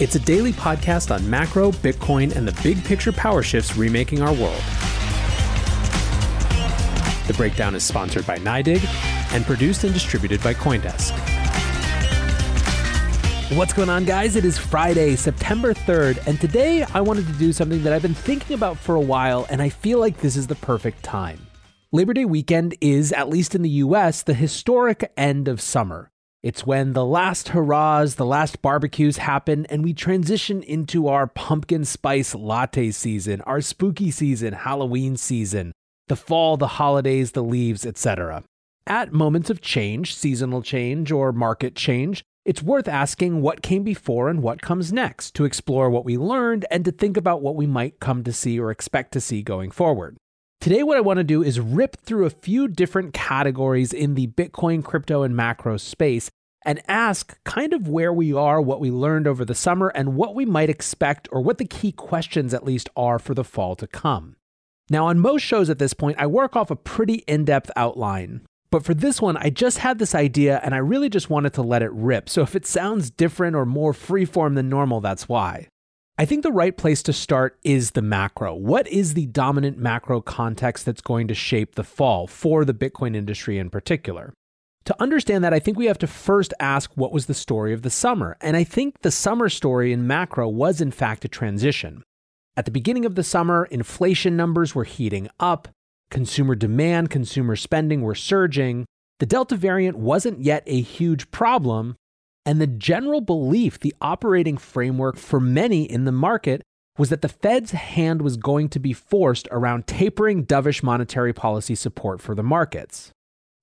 It's a daily podcast on macro, Bitcoin, and the big picture power shifts remaking our world. The breakdown is sponsored by NYDIG and produced and distributed by Coindesk. What's going on, guys? It is Friday, September 3rd, and today I wanted to do something that I've been thinking about for a while, and I feel like this is the perfect time. Labor Day weekend is, at least in the US, the historic end of summer. It's when the last hurrahs, the last barbecues happen, and we transition into our pumpkin spice latte season, our spooky season, Halloween season, the fall, the holidays, the leaves, etc. At moments of change, seasonal change, or market change, it's worth asking what came before and what comes next to explore what we learned and to think about what we might come to see or expect to see going forward. Today, what I want to do is rip through a few different categories in the Bitcoin, crypto, and macro space and ask kind of where we are, what we learned over the summer, and what we might expect, or what the key questions at least are for the fall to come. Now, on most shows at this point, I work off a pretty in depth outline. But for this one, I just had this idea and I really just wanted to let it rip. So if it sounds different or more freeform than normal, that's why. I think the right place to start is the macro. What is the dominant macro context that's going to shape the fall for the Bitcoin industry in particular? To understand that, I think we have to first ask what was the story of the summer. And I think the summer story in macro was, in fact, a transition. At the beginning of the summer, inflation numbers were heating up, consumer demand, consumer spending were surging. The Delta variant wasn't yet a huge problem, and the general belief, the operating framework for many in the market, was that the Fed's hand was going to be forced around tapering dovish monetary policy support for the markets.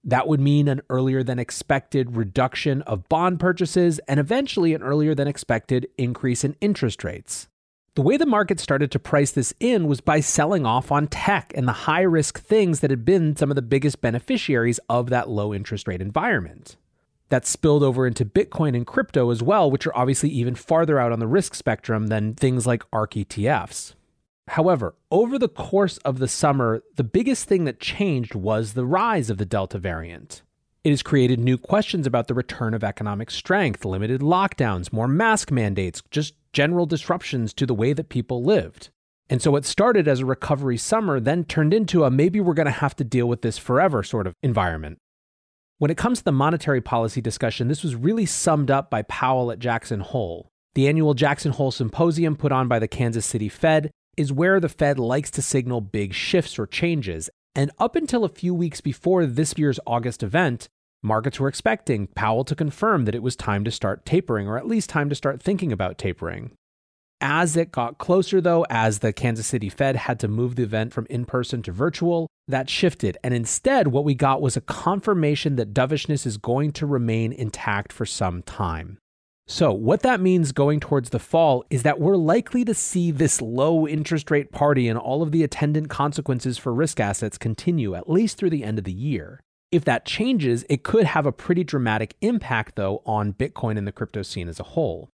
That would mean an earlier than expected reduction of bond purchases and eventually an earlier than expected increase in interest rates. The way the market started to price this in was by selling off on tech and the high risk things that had been some of the biggest beneficiaries of that low interest rate environment that spilled over into Bitcoin and crypto as well, which are obviously even farther out on the risk spectrum than things like ARK ETFs. However, over the course of the summer, the biggest thing that changed was the rise of the Delta variant. It has created new questions about the return of economic strength, limited lockdowns, more mask mandates, just general disruptions to the way that people lived. And so, what started as a recovery summer then turned into a maybe we're going to have to deal with this forever sort of environment. When it comes to the monetary policy discussion, this was really summed up by Powell at Jackson Hole. The annual Jackson Hole Symposium put on by the Kansas City Fed is where the Fed likes to signal big shifts or changes. And up until a few weeks before this year's August event, markets were expecting Powell to confirm that it was time to start tapering, or at least time to start thinking about tapering. As it got closer, though, as the Kansas City Fed had to move the event from in person to virtual, that shifted. And instead, what we got was a confirmation that dovishness is going to remain intact for some time. So, what that means going towards the fall is that we're likely to see this low interest rate party and all of the attendant consequences for risk assets continue at least through the end of the year. If that changes, it could have a pretty dramatic impact, though, on Bitcoin and the crypto scene as a whole.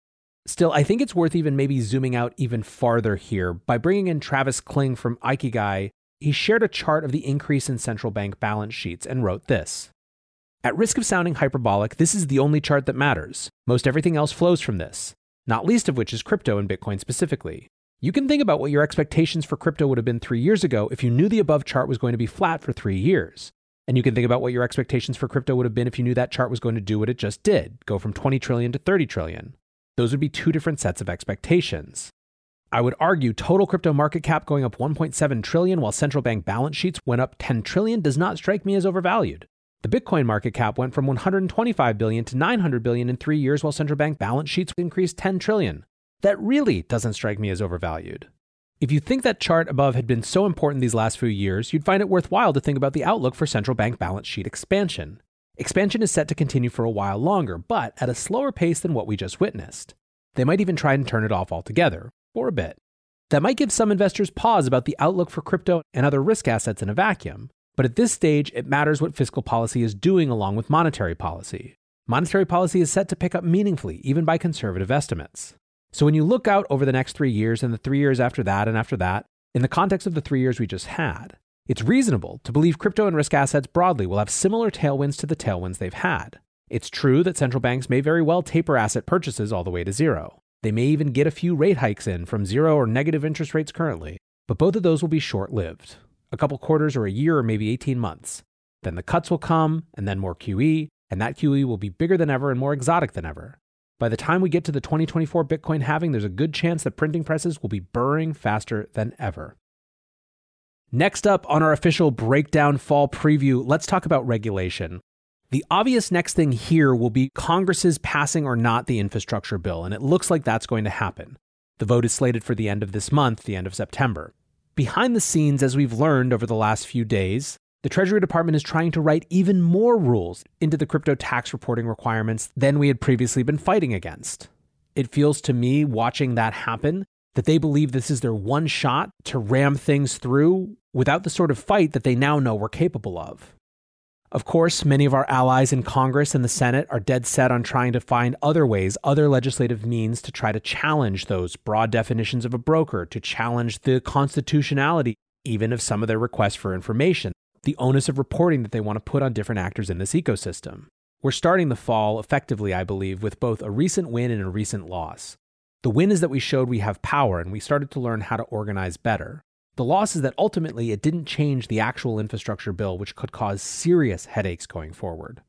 Still, I think it's worth even maybe zooming out even farther here by bringing in Travis Kling from Ikigai he shared a chart of the increase in central bank balance sheets and wrote this. At risk of sounding hyperbolic, this is the only chart that matters. Most everything else flows from this, not least of which is crypto and Bitcoin specifically. You can think about what your expectations for crypto would have been three years ago if you knew the above chart was going to be flat for three years. And you can think about what your expectations for crypto would have been if you knew that chart was going to do what it just did go from 20 trillion to 30 trillion. Those would be two different sets of expectations. I would argue total crypto market cap going up 1.7 trillion while central bank balance sheets went up 10 trillion does not strike me as overvalued. The Bitcoin market cap went from 125 billion to 900 billion in 3 years while central bank balance sheets increased 10 trillion. That really doesn't strike me as overvalued. If you think that chart above had been so important these last few years, you'd find it worthwhile to think about the outlook for central bank balance sheet expansion. Expansion is set to continue for a while longer, but at a slower pace than what we just witnessed. They might even try and turn it off altogether, for a bit. That might give some investors pause about the outlook for crypto and other risk assets in a vacuum, but at this stage, it matters what fiscal policy is doing along with monetary policy. Monetary policy is set to pick up meaningfully, even by conservative estimates. So when you look out over the next three years and the three years after that and after that, in the context of the three years we just had, it's reasonable to believe crypto and risk assets broadly will have similar tailwinds to the tailwinds they've had. It's true that central banks may very well taper asset purchases all the way to zero. They may even get a few rate hikes in from zero or negative interest rates currently, but both of those will be short lived a couple quarters or a year or maybe 18 months. Then the cuts will come, and then more QE, and that QE will be bigger than ever and more exotic than ever. By the time we get to the 2024 Bitcoin halving, there's a good chance that printing presses will be burring faster than ever. Next up on our official breakdown fall preview, let's talk about regulation. The obvious next thing here will be Congress's passing or not the infrastructure bill, and it looks like that's going to happen. The vote is slated for the end of this month, the end of September. Behind the scenes, as we've learned over the last few days, the Treasury Department is trying to write even more rules into the crypto tax reporting requirements than we had previously been fighting against. It feels to me, watching that happen, that they believe this is their one shot to ram things through without the sort of fight that they now know we're capable of. Of course, many of our allies in Congress and the Senate are dead set on trying to find other ways, other legislative means to try to challenge those broad definitions of a broker, to challenge the constitutionality, even of some of their requests for information, the onus of reporting that they want to put on different actors in this ecosystem. We're starting the fall effectively, I believe, with both a recent win and a recent loss. The win is that we showed we have power and we started to learn how to organize better. The loss is that ultimately it didn't change the actual infrastructure bill, which could cause serious headaches going forward.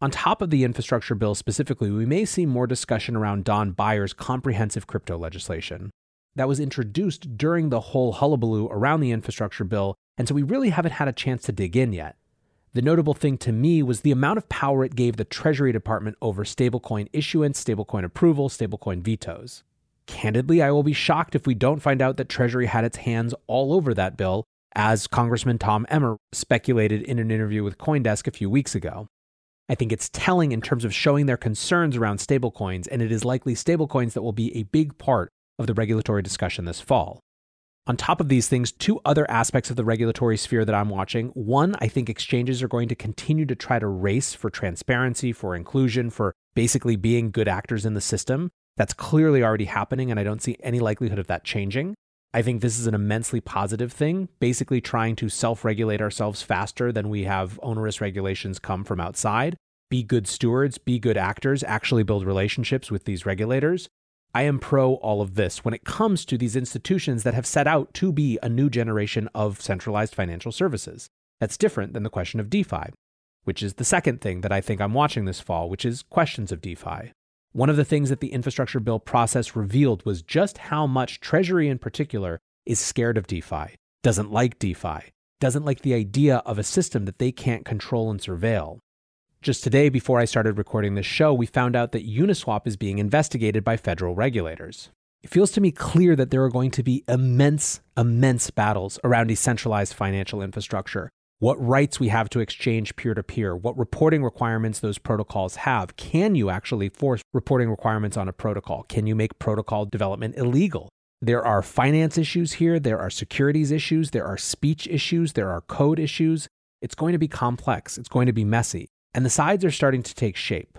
On top of the infrastructure bill specifically, we may see more discussion around Don Beyer's comprehensive crypto legislation. That was introduced during the whole hullabaloo around the infrastructure bill, and so we really haven't had a chance to dig in yet. The notable thing to me was the amount of power it gave the Treasury Department over stablecoin issuance, stablecoin approval, stablecoin vetoes. Candidly, I will be shocked if we don't find out that Treasury had its hands all over that bill, as Congressman Tom Emmer speculated in an interview with Coindesk a few weeks ago. I think it's telling in terms of showing their concerns around stablecoins, and it is likely stablecoins that will be a big part of the regulatory discussion this fall. On top of these things, two other aspects of the regulatory sphere that I'm watching. One, I think exchanges are going to continue to try to race for transparency, for inclusion, for basically being good actors in the system. That's clearly already happening, and I don't see any likelihood of that changing. I think this is an immensely positive thing, basically trying to self regulate ourselves faster than we have onerous regulations come from outside. Be good stewards, be good actors, actually build relationships with these regulators. I am pro all of this when it comes to these institutions that have set out to be a new generation of centralized financial services. That's different than the question of DeFi, which is the second thing that I think I'm watching this fall, which is questions of DeFi. One of the things that the infrastructure bill process revealed was just how much Treasury in particular is scared of DeFi, doesn't like DeFi, doesn't like the idea of a system that they can't control and surveil. Just today, before I started recording this show, we found out that Uniswap is being investigated by federal regulators. It feels to me clear that there are going to be immense, immense battles around decentralized financial infrastructure what rights we have to exchange peer to peer, what reporting requirements those protocols have. Can you actually force reporting requirements on a protocol? Can you make protocol development illegal? There are finance issues here, there are securities issues, there are speech issues, there are code issues. It's going to be complex, it's going to be messy, and the sides are starting to take shape.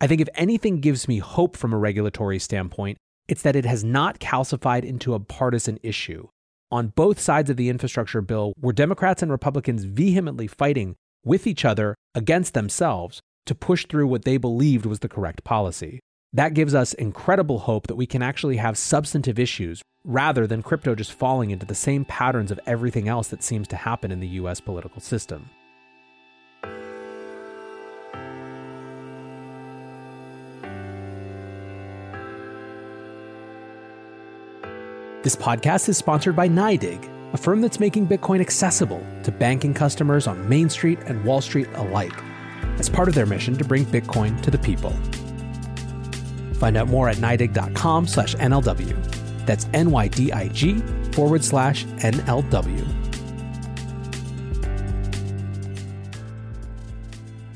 I think if anything gives me hope from a regulatory standpoint, it's that it has not calcified into a partisan issue. On both sides of the infrastructure bill were Democrats and Republicans vehemently fighting with each other against themselves to push through what they believed was the correct policy. That gives us incredible hope that we can actually have substantive issues rather than crypto just falling into the same patterns of everything else that seems to happen in the US political system. This podcast is sponsored by NYDIG, a firm that's making Bitcoin accessible to banking customers on Main Street and Wall Street alike, as part of their mission to bring Bitcoin to the people. Find out more at NYDIG.com slash NLW. That's N-Y-D-I-G forward slash NLW.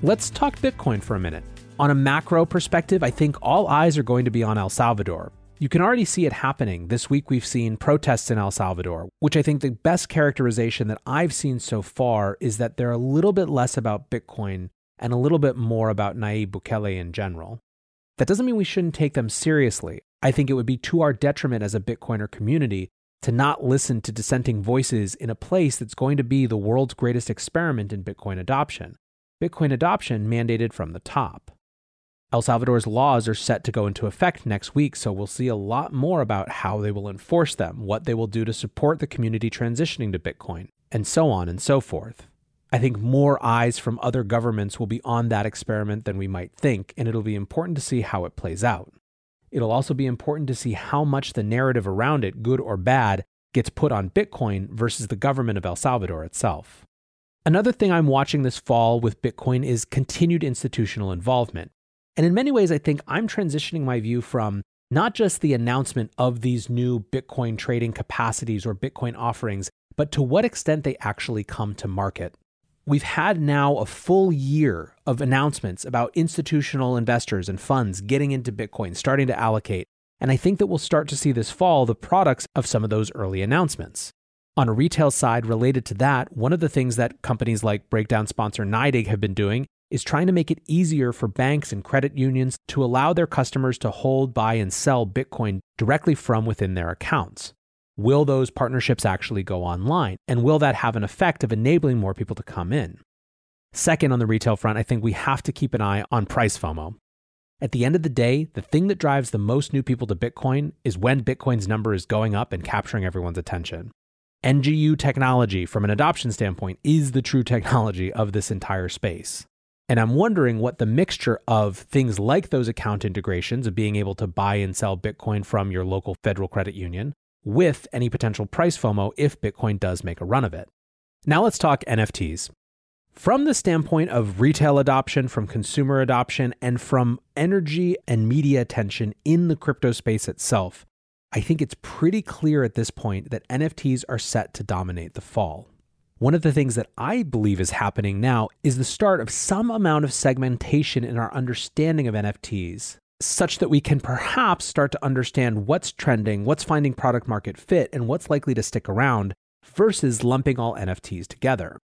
Let's talk Bitcoin for a minute. On a macro perspective, I think all eyes are going to be on El Salvador, you can already see it happening. This week we've seen protests in El Salvador, which I think the best characterization that I've seen so far is that they're a little bit less about Bitcoin and a little bit more about Nayib Bukele in general. That doesn't mean we shouldn't take them seriously. I think it would be to our detriment as a Bitcoiner community to not listen to dissenting voices in a place that's going to be the world's greatest experiment in Bitcoin adoption. Bitcoin adoption mandated from the top. El Salvador's laws are set to go into effect next week, so we'll see a lot more about how they will enforce them, what they will do to support the community transitioning to Bitcoin, and so on and so forth. I think more eyes from other governments will be on that experiment than we might think, and it'll be important to see how it plays out. It'll also be important to see how much the narrative around it, good or bad, gets put on Bitcoin versus the government of El Salvador itself. Another thing I'm watching this fall with Bitcoin is continued institutional involvement. And in many ways, I think I'm transitioning my view from not just the announcement of these new Bitcoin trading capacities or Bitcoin offerings, but to what extent they actually come to market. We've had now a full year of announcements about institutional investors and funds getting into Bitcoin, starting to allocate. And I think that we'll start to see this fall the products of some of those early announcements. On a retail side related to that, one of the things that companies like Breakdown sponsor NYDIG have been doing is trying to make it easier for banks and credit unions to allow their customers to hold, buy, and sell Bitcoin directly from within their accounts. Will those partnerships actually go online? And will that have an effect of enabling more people to come in? Second, on the retail front, I think we have to keep an eye on price FOMO. At the end of the day, the thing that drives the most new people to Bitcoin is when Bitcoin's number is going up and capturing everyone's attention. NGU technology, from an adoption standpoint, is the true technology of this entire space. And I'm wondering what the mixture of things like those account integrations of being able to buy and sell Bitcoin from your local federal credit union with any potential price FOMO if Bitcoin does make a run of it. Now let's talk NFTs. From the standpoint of retail adoption, from consumer adoption, and from energy and media attention in the crypto space itself, I think it's pretty clear at this point that NFTs are set to dominate the fall. One of the things that I believe is happening now is the start of some amount of segmentation in our understanding of NFTs, such that we can perhaps start to understand what's trending, what's finding product market fit, and what's likely to stick around versus lumping all NFTs together.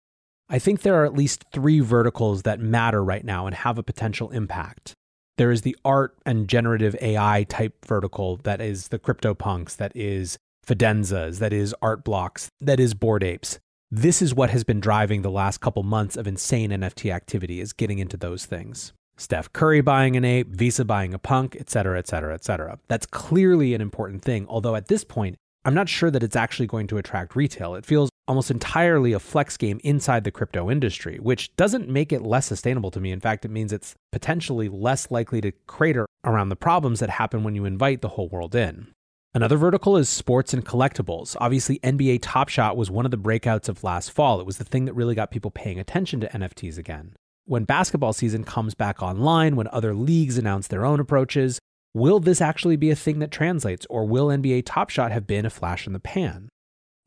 I think there are at least three verticals that matter right now and have a potential impact. There is the art and generative AI type vertical that is the CryptoPunks, that is Fidenzas, that is Art Blocks, that is Bored Apes this is what has been driving the last couple months of insane NFT activity is getting into those things. Steph Curry buying an ape, Visa buying a punk, etc., etc., et cetera, et cetera. That's clearly an important thing, although at this point, I'm not sure that it's actually going to attract retail. It feels almost entirely a flex game inside the crypto industry, which doesn't make it less sustainable to me. In fact, it means it's potentially less likely to crater around the problems that happen when you invite the whole world in. Another vertical is sports and collectibles. Obviously, NBA Top Shot was one of the breakouts of last fall. It was the thing that really got people paying attention to NFTs again. When basketball season comes back online, when other leagues announce their own approaches, will this actually be a thing that translates, or will NBA Top Shot have been a flash in the pan?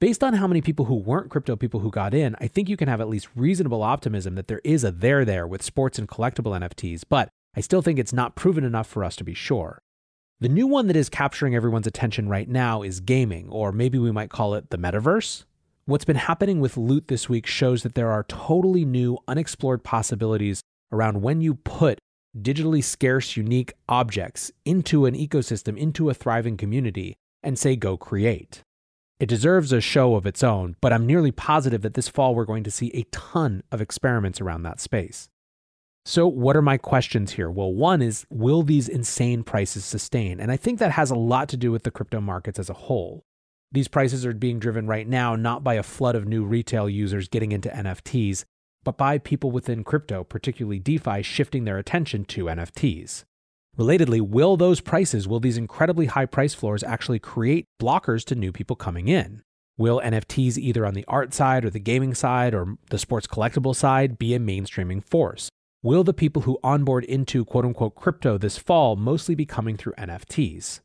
Based on how many people who weren't crypto people who got in, I think you can have at least reasonable optimism that there is a there there with sports and collectible NFTs, but I still think it's not proven enough for us to be sure. The new one that is capturing everyone's attention right now is gaming, or maybe we might call it the metaverse. What's been happening with loot this week shows that there are totally new, unexplored possibilities around when you put digitally scarce, unique objects into an ecosystem, into a thriving community, and say, go create. It deserves a show of its own, but I'm nearly positive that this fall we're going to see a ton of experiments around that space. So, what are my questions here? Well, one is will these insane prices sustain? And I think that has a lot to do with the crypto markets as a whole. These prices are being driven right now not by a flood of new retail users getting into NFTs, but by people within crypto, particularly DeFi, shifting their attention to NFTs. Relatedly, will those prices, will these incredibly high price floors actually create blockers to new people coming in? Will NFTs, either on the art side or the gaming side or the sports collectible side, be a mainstreaming force? Will the people who onboard into quote unquote crypto this fall mostly be coming through NFTs?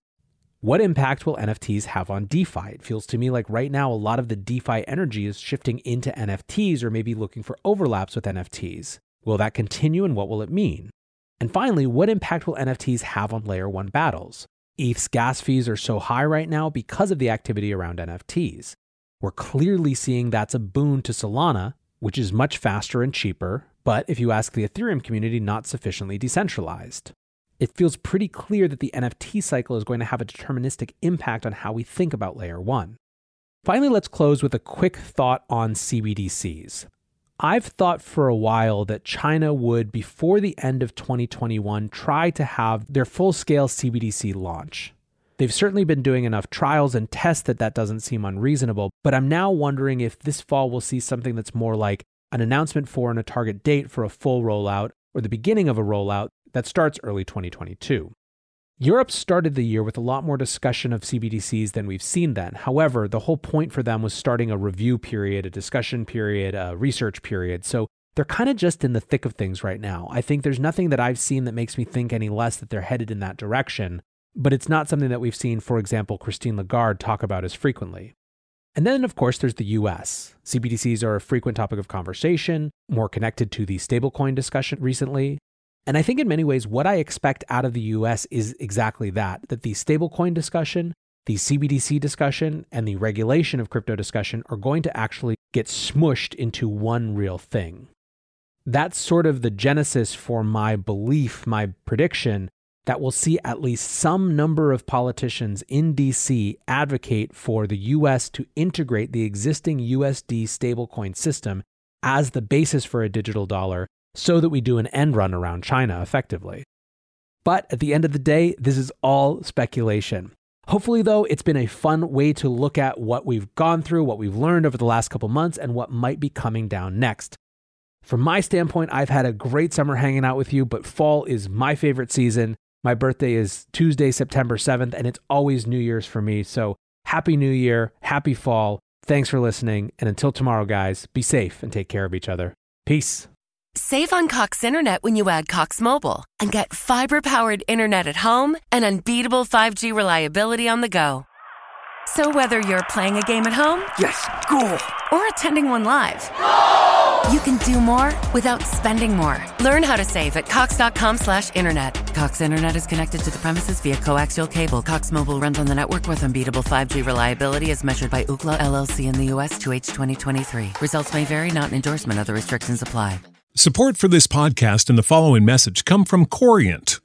What impact will NFTs have on DeFi? It feels to me like right now a lot of the DeFi energy is shifting into NFTs or maybe looking for overlaps with NFTs. Will that continue and what will it mean? And finally, what impact will NFTs have on layer one battles? ETH's gas fees are so high right now because of the activity around NFTs. We're clearly seeing that's a boon to Solana, which is much faster and cheaper, but if you ask the Ethereum community, not sufficiently decentralized. It feels pretty clear that the NFT cycle is going to have a deterministic impact on how we think about layer one. Finally, let's close with a quick thought on CBDCs. I've thought for a while that China would, before the end of 2021, try to have their full scale CBDC launch. They've certainly been doing enough trials and tests that that doesn't seem unreasonable, but I'm now wondering if this fall we'll see something that's more like an announcement for and a target date for a full rollout or the beginning of a rollout that starts early 2022. Europe started the year with a lot more discussion of CBDCs than we've seen then. However, the whole point for them was starting a review period, a discussion period, a research period. So they're kind of just in the thick of things right now. I think there's nothing that I've seen that makes me think any less that they're headed in that direction, but it's not something that we've seen, for example, Christine Lagarde talk about as frequently. And then, of course, there's the US. CBDCs are a frequent topic of conversation, more connected to the stablecoin discussion recently. And I think in many ways, what I expect out of the US is exactly that that the stablecoin discussion, the CBDC discussion, and the regulation of crypto discussion are going to actually get smushed into one real thing. That's sort of the genesis for my belief, my prediction that we'll see at least some number of politicians in DC advocate for the US to integrate the existing USD stablecoin system as the basis for a digital dollar so that we do an end run around China effectively. But at the end of the day, this is all speculation. Hopefully, though, it's been a fun way to look at what we've gone through, what we've learned over the last couple months, and what might be coming down next. From my standpoint, I've had a great summer hanging out with you, but fall is my favorite season. My birthday is Tuesday, September 7th, and it's always New Year's for me. So happy New Year, happy fall. Thanks for listening. And until tomorrow, guys, be safe and take care of each other. Peace. Save on Cox Internet when you add Cox Mobile and get fiber powered internet at home and unbeatable 5G reliability on the go. So, whether you're playing a game at home, yes, cool, or attending one live, you can do more without spending more. Learn how to save at cox.com/slash internet. Cox Internet is connected to the premises via coaxial cable. Cox Mobile runs on the network with unbeatable 5G reliability as measured by Ookla LLC in the U.S. to H 2023. Results may vary, not an endorsement. Other restrictions apply. Support for this podcast and the following message come from Corient.